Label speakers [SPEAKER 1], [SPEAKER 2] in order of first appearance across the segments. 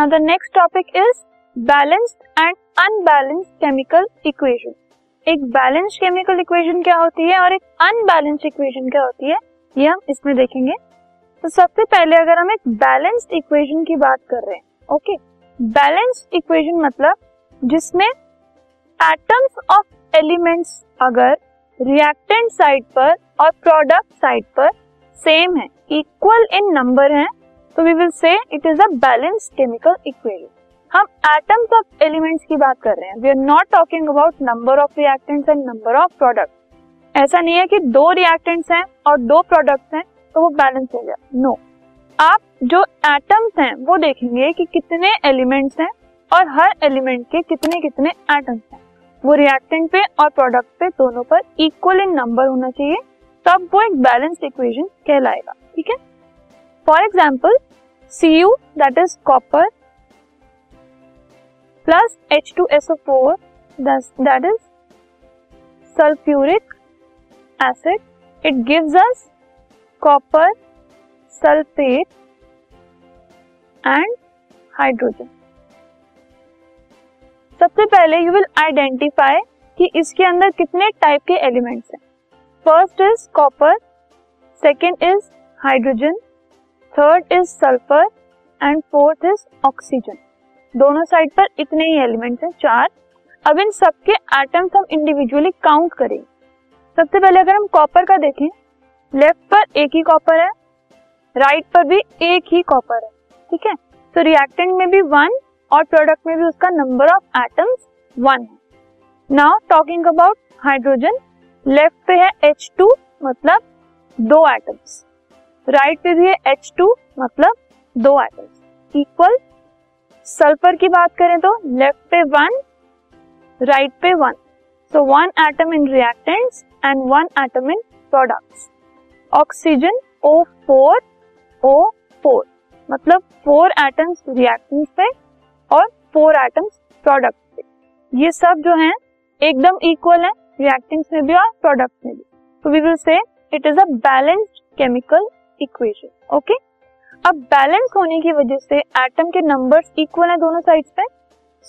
[SPEAKER 1] Now the next topic is balanced and unbalanced chemical equation एक balanced chemical equation क्या होती है और एक अनबैलेंस्ड इक्वेशन क्या होती है, ये हम इसमें देखेंगे। तो सबसे पहले अगर हम एक बैलेंस्ड इक्वेशन की बात कर रहे हैं ओके बैलेंस्ड इक्वेशन मतलब जिसमें एटम्स ऑफ़ एलिमेंट्स अगर रिएक्टेंट साइड पर और प्रोडक्ट साइड पर सेम है इक्वल इन नंबर है तो we will say it is a balanced chemical equation हम एटम्स ऑफ़ एलिमेंट्स की बात कर रहे हैं. We are not talking about number of reactants and number of product ऐसा नहीं है कि दो रिएक्टेंट्स हैं और दो प्रोडक्ट्स हैं तो वो बैलेंस हो गया. नो आप जो एटम्स हैं, वो देखेंगे कि कितने एलिमेंट्स हैं और हर एलिमेंट के कितने कितने एटम्स हैं. वो रिएक्टेंट पे और प्रोडक्ट पे दोनों पर इक्वल इन नंबर होना चाहिए, तब वो एक बैलेंस्ड इक्वेशन कहलाएगा. ठीक है? For example C U that is copper plus H two S O four that is sulphuric acid it gives us copper sulphate and hydrogen सबसे पहले यू विल आइडेंटिफाई कि इसके अंदर कितने टाइप के एलिमेंट्स हैं। First is copper second is hydrogen third is sulphur and fourth is oxygen दोनों side पर इतने ही एलिमेंट्स हैं, चार। अब इन सबके एटम्स हम इंडिविजुअली काउंट करेंगे। सबसे पहले अगर हम कॉपर का देखें लेफ़्ट पर एक ही कॉपर है राइट पर भी एक ही कॉपर है, ठीक है? तो रिएक्टेंट में भी वन और प्रोडक्ट में भी उसका नंबर ऑफ़ एटम्स वन है। Now talking about hydrogen left पे है एच टू मतलब दो एटम्स राइट पे भी है एच टू मतलब दो एटम्स इक्वल सल्फ़र की बात करें तो लेफ़्ट पे वन राइट पे one so one atom in reactants and one atom in products oxygen O four O four मतलब फोर एटम्स रिएक्टेंट पे और फोर एटम्स प्रोडक्ट पे। ये सब जो है, एकदम इक्वल है रिएक्टेंट्स में भी और प्रोडक्ट में भी। तो we will say it is a balanced chemical equation okay अब बैलेंस होने की वजह से एटम के नंबर्स इक्वल है दोनों साइड्स पे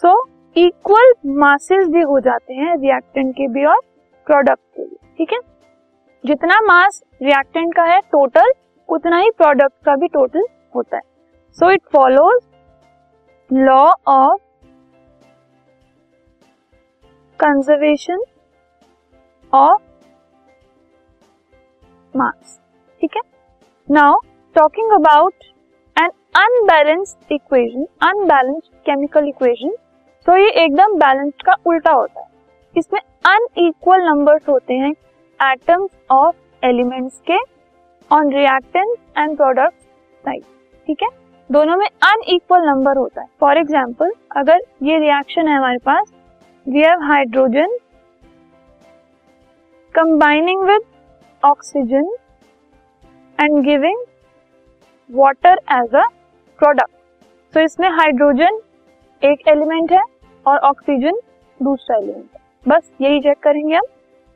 [SPEAKER 1] सो इक्वल मासेस भी हो जाते हैं रिएक्टेंट के भी और प्रोडक्ट के भी, ठीक है? जितना मास रिएक्टेंट का है टोटल उतना ही प्रोडक्ट का भी टोटल होता है। So it follows law of conservation of mass ठीक है? Now talking about an unbalanced equation unbalanced chemical equation तो ये एकदम बैलेंस्ड का उल्टा होता है। इसमें अनइक्वल नंबर्स होते हैं एटम्स ऑफ़ एलिमेंट्स के on reactant and product side ठीक है? दोनों में अनइक्वल नंबर होता है। फॉर एग्ज़ाम्पल अगर ये रिएक्शन है हमारे पास we have hydrogen combining with oxygen and giving water as a product तो इसमें हाइड्रोजन एक एलिमेंट है और ऑक्सीजन दूसरा एलिमेंट है। बस यही चेक करेंगे हम।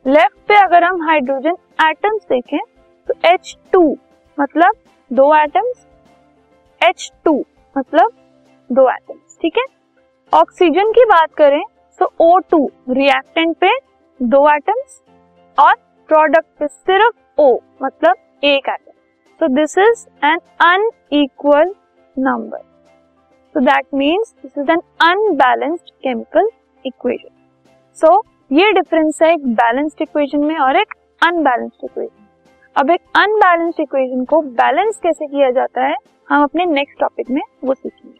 [SPEAKER 1] लेफ़्ट पे अगर हम हाइड्रोजन एटम्स देखें तो H2 मतलब दो एटम्स H2 मतलब दो एटम्स ठीक है? ऑक्सीजन की बात करें तो O2 रिएक्टेंट पे दो एटम्स और प्रोडक्ट पे सिर्फ़ O मतलब एक atom so this is an unequal number so that means this is an unbalanced chemical equation so ये डिफरेंस है एक बैलेंस्ड इक्वेशन में और एक अनबैलेंस्ड इक्वेशन अब एक अनबैलेंस्ड इक्वेशन को बैलेंस कैसे किया जाता है, हम अपने नेक्स्ट टॉपिक में वो सीखेंगे।